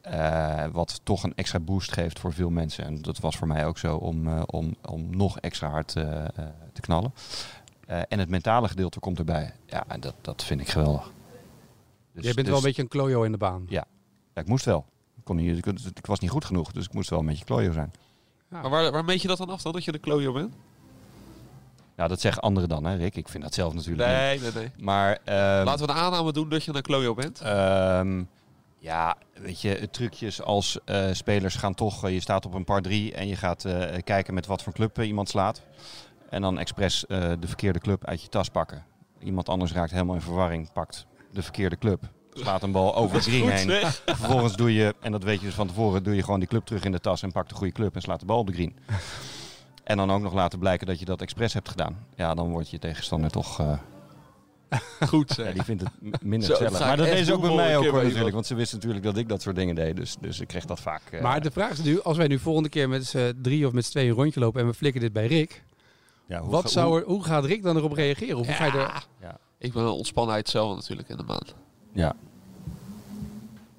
Eh, wat toch een extra boost geeft voor veel mensen. En dat was voor mij ook zo om, eh, om, om nog extra hard eh, eh, te knallen. Eh, en het mentale gedeelte komt erbij. Ja, en dat, dat vind ik geweldig. Dus- jij bent dus- wel een beetje een klojo in de baan. Ja, ik moest wel. Ik, kon niet, ik, ik was niet goed genoeg, dus ik moest wel een beetje klojo zijn. Maar waar, waar meet je dat dan af dan, dat je de klojo bent? Nou, dat zeggen anderen dan, hè, Rick. Ik vind dat zelf natuurlijk niet. Nee, nee, nee. Maar ehm, Laten we de aanname doen dat je een klojo bent. ehm, ja, weet je, trucjes als eh, spelers gaan toch... eh, je staat op een par 3 en je gaat eh, kijken met wat voor club iemand slaat. En dan expres eh, de verkeerde club uit je tas pakken. Iemand anders raakt helemaal in verwarring, pakt de verkeerde club. Slaat een bal over het green heen. Vervolgens doe je, en dat weet je dus van tevoren, doe je gewoon die club terug in de tas en pakt de goede club en slaat de bal op de green. En dan ook nog laten blijken dat je dat expres hebt gedaan. Ja, dan wordt je tegenstander toch... eh, Goed ja, zeg. die vindt het minder Zo, gezellig. dat ga Maar dat deed ze ook bij mij ook hoor, natuurlijk. Want ze wisten natuurlijk dat ik dat soort dingen deed. Dus, dus ik kreeg dat vaak. eh, Maar de vraag is nu, als wij nu volgende keer met z'n drie of met z'n tweeën een rondje lopen en we flikken dit bij Rick. Ja, hoe Wat ga- zou er, hoe gaat Rick dan erop reageren? Of hoe ga je er... Ja. Ik ben een ontspannenheid zelf natuurlijk in de maand. Ja.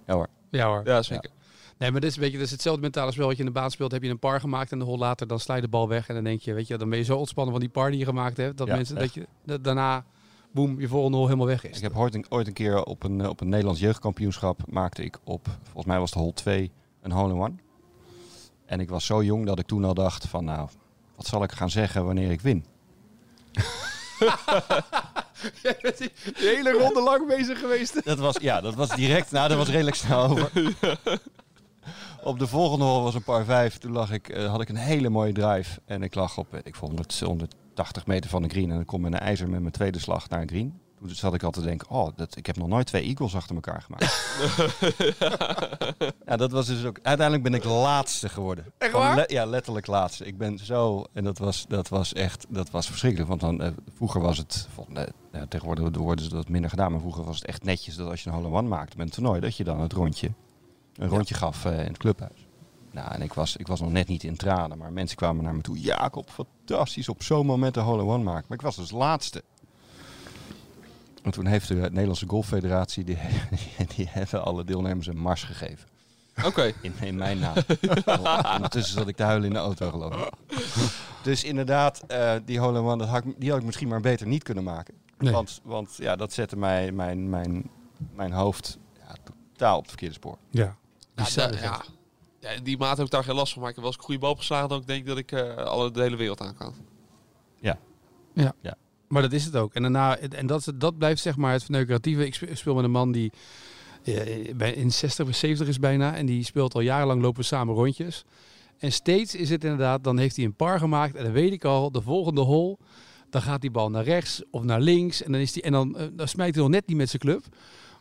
Ja hoor. Ja hoor. Ja, zeker. Nee, maar dit is, een beetje, dat is hetzelfde mentale spel wat je in de baan speelt. Heb je een par gemaakt en de hol later, dan sla je de bal weg. En dan denk je, weet je, dan ben je zo ontspannen van die par die je gemaakt hebt. Dat Ja, mensen, dat je dat daarna, boem, je volgende hol helemaal weg is. Ik heb ooit een, ooit een keer op een, eh, op een Nederlands jeugdkampioenschap maakte ik op, volgens mij was het hole 2, een hole-in-one. En ik was zo jong dat ik toen al dacht van nou, wat zal ik gaan zeggen wanneer ik win? Jij bent die hele ronde lang bezig geweest. Dat was, ja, dat was direct, nou dat was redelijk snel over. Op de volgende hole was een par 5. Toen lag ik, eh, had ik een hele mooie drive. En ik lag op, weet ik vond 100, 180 meter van de green. En ik kom met een ijzer met mijn tweede slag naar een green. Toen zat ik altijd te denken, oh, dat, ik heb nog nooit twee Eagles achter elkaar gemaakt. ja, dat was dus ook... Uiteindelijk ben ik laatste geworden. Echt Gewoon waar? le- ja, letterlijk laatste. Ik ben zo... En dat was, dat was echt... Dat was verschrikkelijk. Want dan, eh, vroeger was het... eh, ja, tegenwoordig worden ze dat minder gedaan. Maar vroeger was het echt netjes dat als je een hole-in-one maakte met een toernooi... dat je dan het rondje... Een rondje gaf eh, in het clubhuis. Nou, en ik was, ik was nog net niet in tranen. Maar mensen kwamen naar me toe. Jacob, fantastisch op zo'n moment een hole-in-one maken. Maar ik was dus laatste. En toen heeft de Nederlandse Golffederatie, die, die hebben alle deelnemers een mars gegeven. Oké. In, in mijn naam. Ondertussen zat ik te huilen in de auto geloof ik. Dus inderdaad, eh, die hole in one, dat had ik, die had ik misschien maar beter niet kunnen maken. Nee. Want, want ja, dat zette mij, mijn, mijn, mijn hoofd ja, totaal op het verkeerde spoor. Ja. Ja, da- dat. ja. ja, in die maat heb ik daar geen last van. Maar ik heb wel eens een goede bal geslagen ik denk dat ik eh, alle, de hele wereld aan kan. Maar dat is het ook. En daarna, en dat, dat blijft zeg maar het verneukeratieve. Ik spe- speel met een man die eh, bij- in 60 70 is bijna. En die speelt al jarenlang lopen we samen rondjes. En steeds is het inderdaad, dan heeft hij een par gemaakt. En dan weet ik al, de volgende hole, dan gaat die bal naar rechts of naar links. En dan, is die, en dan, eh, dan smijt hij nog net niet met zijn club.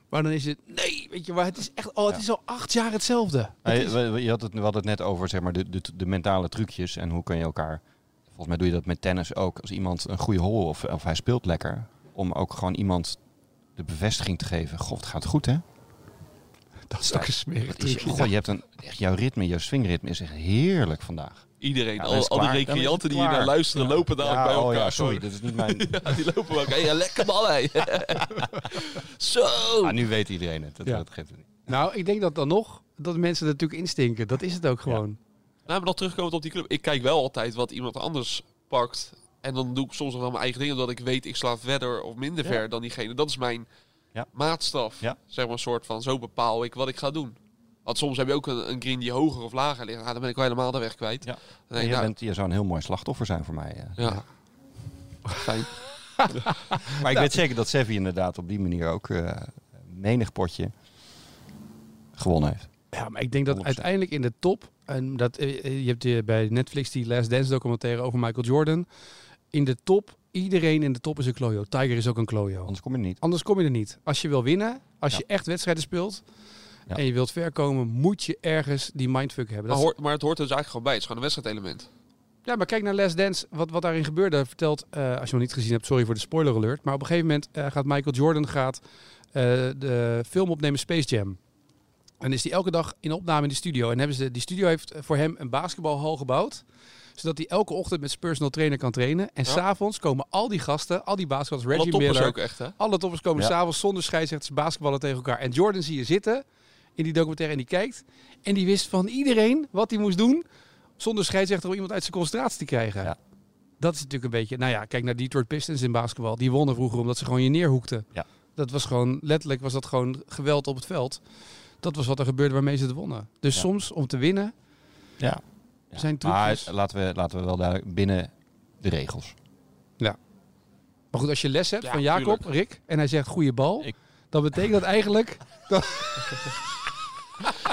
Maar dan is het, nee, weet je waar, het is echt al, het is al acht jaar hetzelfde. Het is- je had het, we hadden het net over zeg maar, de, de, de mentale trucjes en hoe kan je elkaar... Volgens mij doe je dat met tennis ook. Als iemand een goede hole of, of hij speelt lekker, om ook gewoon iemand de bevestiging te geven. God, het gaat goed hè? dat is ook een smerig trucje. goh, je hebt een, echt, jouw ritme, jouw swingritme is echt heerlijk vandaag. Iedereen, Ja, is al, die recreanten die hier naar luisteren, Ja. lopen dadelijk bij oh elkaar. ja, sorry, dat is niet mijn... Ja, die lopen wel. Hey, ja, lekker bal, hé. Zo. Ah, nu weet iedereen het. Dat, Ja. dat geeft het niet. Nou, ik denk dat dan nog, dat mensen er natuurlijk instinken. Dat is het ook gewoon. Nou, maar dan terugkomend op die club. Ik kijk wel altijd wat iemand anders pakt. En dan doe ik soms nog wel mijn eigen dingen. Omdat ik weet, ik sla verder of minder Ja. ver dan diegene. Dat is mijn Ja. maatstaf. Ja. Zeg maar een soort van, zo bepaal ik wat ik ga doen. Want soms heb je ook een, een green die hoger of lager ligt. Ah, dan ben ik wel helemaal de weg kwijt. Ja. Dan je, nou, bent, je zou een heel mooi slachtoffer zijn voor mij. eh. ja. Fijn. Maar ik weet zeker dat Sevi inderdaad op die manier ook eh, menig potje gewonnen heeft. Ja, maar ik denk dat 100%. uiteindelijk in de top, en dat, eh, eh, je hebt eh, bij Netflix die Last Dance documentaire over Michael Jordan. In de top, iedereen in de top is een klojo. Tiger is ook een klojo. Anders kom je er niet. Anders kom je er niet. Als je wil winnen, als Ja. je echt wedstrijden speelt Ja. en je wilt ver komen, moet je ergens die mindfuck hebben. Maar, hoort, maar het hoort er dus eigenlijk gewoon bij. Het is gewoon een wedstrijdelement. Ja, maar kijk naar Last Dance. Wat, wat daarin gebeurde, vertelt, eh, als je nog niet gezien hebt, sorry voor de spoiler alert. Maar op een gegeven moment gaat Michael Jordan gaat, eh, de film opnemen Space Jam. En is hij elke dag in opname in de studio. En hebben ze, die studio heeft voor hem een basketbalhal gebouwd. Zodat hij elke ochtend met zijn personal trainer kan trainen. En Ja. s'avonds komen al die gasten, al die basketballers, Alle Reggie toppers Miller. ook echt, hè? Alle toppers komen Ja. s'avonds zonder scheidsrechters basketballen tegen elkaar. En Jordan zie je zitten in die documentaire en die kijkt. En die wist van iedereen wat hij moest doen. Zonder scheidsrechter om iemand uit zijn concentratie te krijgen. Ja. Dat is natuurlijk een beetje... Nou ja, kijk naar Detroit Pistons in basketbal. Die wonnen vroeger omdat ze gewoon je neerhoekten. Ja. Dat was gewoon... Letterlijk was dat gewoon geweld op het veld. Dat was wat er gebeurde waarmee ze het wonnen. Dus Ja. soms om te winnen... Ja. Er zijn maar trucjes. laten we, laten we wel duidelijk binnen de regels. Maar goed, als je les hebt Ja, van Jacob, tuurlijk. Rick... en hij zegt goede bal... Ik- dan betekent dat eigenlijk...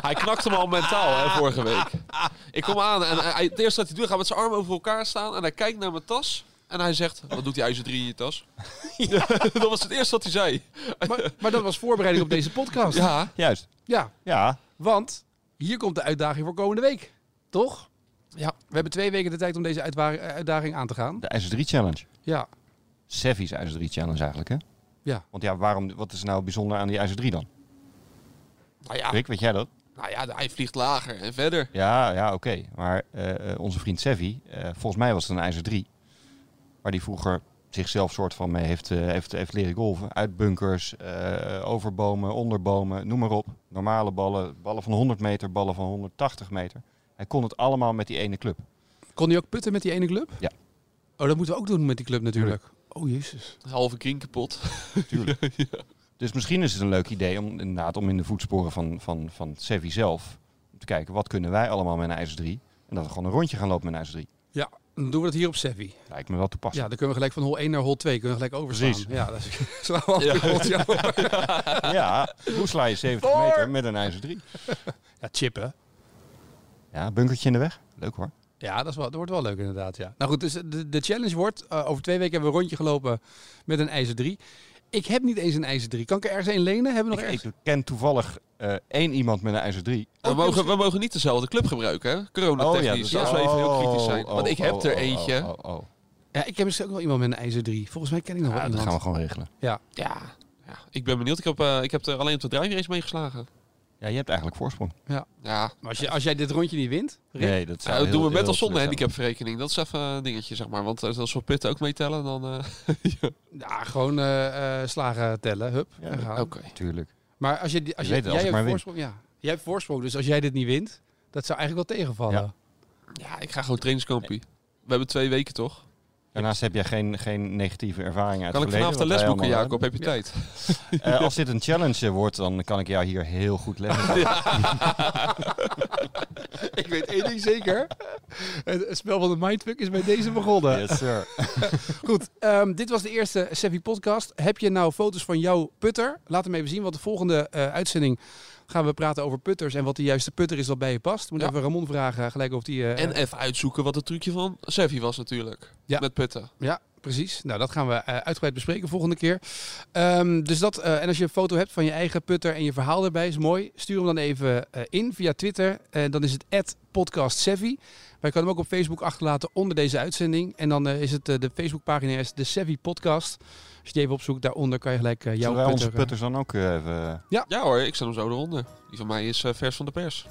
Hij knakte me al mentaal, hè, vorige week. Ik kom aan en hij, het eerste wat hij doet, gaat met zijn armen over elkaar staan. En hij kijkt naar mijn tas. En hij zegt, wat doet die ijzer 3 in je tas? Ja, dat was het eerste wat hij zei. maar, maar dat was voorbereiding op deze podcast. Ja, Juist. ja. Ja. Want hier komt de uitdaging voor komende week. Toch? Ja. We hebben twee weken de tijd om deze uitdaging aan te gaan. De IJzer 3 Challenge. Ja. Sevi's IJzer 3 Challenge eigenlijk, hè? Ja. Want ja, waarom, wat is nou bijzonder aan die IJzer 3 dan? nou ja, Rick, weet jij dat? nou ja, hij vliegt lager en verder. Ja, ja oké. Maar eh, eh, onze vriend Sevi, eh, volgens mij was het een IJzer 3. Waar die vroeger zichzelf soort van mee heeft, eh, heeft, heeft leren golven. Uit bunkers, eh, over bomen, onder bomen, noem maar op. Normale ballen, ballen van 100 meter, ballen van 180 meter. Hij kon het allemaal met die ene club. Kon hij ook putten met die ene club? Ja. Oh, dat moeten we ook doen met die club natuurlijk. Oh, jezus. Halve green kapot. Tuurlijk. Dus misschien is het een leuk idee om inderdaad om in de voetsporen van, van, van Sevi zelf om te kijken wat kunnen wij allemaal met een ijzer 3. En dat we gewoon een rondje gaan lopen met een ijzer 3. Ja, dan doen we dat hier op Sevi. Lijkt me wel Ja, toepasselijk. dan kunnen we gelijk van hol 1 naar hol 2 kunnen we gelijk overslaan. Precies. Ja, dat is afgerond, ja. Ja, hoe sla je 70 Voor! meter met een ijzer 3? ja, chippen. Ja, bunkertje in de weg. Leuk hoor. Ja, dat, is wel, dat wordt wel leuk inderdaad, ja. Nou goed, dus de, de challenge wordt, eh, over twee weken hebben we een rondje gelopen met een ijzer 3. Ik heb niet eens een ijzer 3. Kan ik er ergens een lenen? Hebben we nog Ik, ergens? ik ken toevallig eh, één iemand met een ijzer 3. We mogen, we mogen niet dezelfde club gebruiken, hè? Coronatechnisch. dus- als we even heel oh, kritisch zijn. Want ik heb oh, er oh, eentje. oh, oh, oh. Ja, ik heb dus ook wel iemand met een ijzer 3. Volgens mij ken ik nog Ja, wel dat iemand. gaan we gewoon regelen. Ja. ja, ik ben benieuwd. Ik heb, eh, ik heb er alleen op de driving meegeslagen. Ja, je hebt eigenlijk voorsprong. Ja, Maar als, je, als jij dit rondje niet wint, Rick, Nee, dat zou ja, dat heel- doen we met of zonder handicapverrekening. Dat is even een dingetje, zeg maar. Want als we putten ook meetellen, dan... eh, ja, gewoon eh, eh, slagen tellen. Hup. Ja. Oké. Tuurlijk. Maar als je, die- als Je je, weet het, als jij ik win. voorsprong, ja. Jij hebt voorsprong, dus als jij dit niet wint, dat zou eigenlijk wel tegenvallen. Ja. Ja, ik ga gewoon trainingskampie. We hebben twee weken, toch? Daarnaast heb jij geen, geen negatieve ervaringen uit Kan ik het verleden, vanavond wij les boeken, Jacob? Heb je tijd? Eh, als dit een challenge wordt, dan kan ik jou hier heel goed leggen. Ik weet één ding zeker. Het, het spel van de Mindfuck is bij deze begonnen. Yes, sir. Goed, ehm, dit was de eerste Sevi podcast. Heb je nou foto's van jouw putter? Laat hem even zien, want de volgende eh, uitzending gaan we praten over putters en wat de juiste putter is dat bij je past. Moet Ja. even Ramon vragen gelijk of die... eh, En even uitzoeken wat het trucje van Sevi was natuurlijk. Ja. Met putten. Ja, precies. Nou, dat gaan we eh, uitgebreid bespreken volgende keer. Ehm, dus dat, eh, en als je een foto hebt van je eigen putter en je verhaal erbij, is mooi. Stuur hem dan even in via Twitter. En dan is het @podcastsavvy. Wij kunnen hem ook op Facebook achterlaten onder deze uitzending. En dan is het de Facebookpagina is de Savvy Podcast. Als je die even opzoekt, daaronder kan je gelijk eh, jouw Zullen wij putter... onze putters dan ook eh, even... Ja hoor, ik zet hem zo eronder. Die van mij is eh, vers van de pers.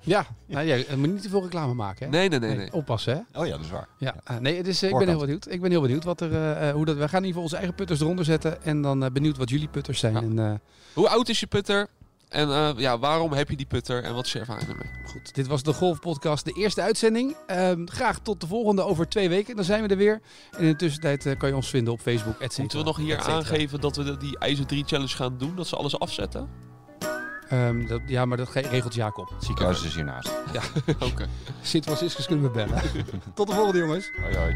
Ja, nou, ja, je moet niet te veel reclame maken. Hè? Nee, nee, nee. nee. Oppassen, hè? Oh ja, dat is waar. Ja, eh, nee, het is, eh, ik ben heel benieuwd. Ik ben heel benieuwd wat er, eh, eh, hoe dat. We gaan in ieder geval onze eigen putters eronder zetten en dan eh, benieuwd wat jullie putters zijn. Ja. En, eh, Hoe oud is je putter? En eh, ja, waarom heb je die putter? En wat is je ervaring ermee? Goed, dit was de Golf Podcast, de eerste uitzending. Ehm, graag tot de volgende over twee weken. Dan zijn we er weer. En in de tussentijd eh, kan je ons vinden op Facebook, et cetera, Moeten we nog hier aangeven dat we de- die IJzer 3 challenge gaan doen? Dat ze alles afzetten? Ehm, dat, ja, maar dat ge- regelt Jacob. Het ziekenhuis is hiernaast. Oké. Sint Franciscus kunnen we bellen. tot de volgende jongens. Hoi hoi.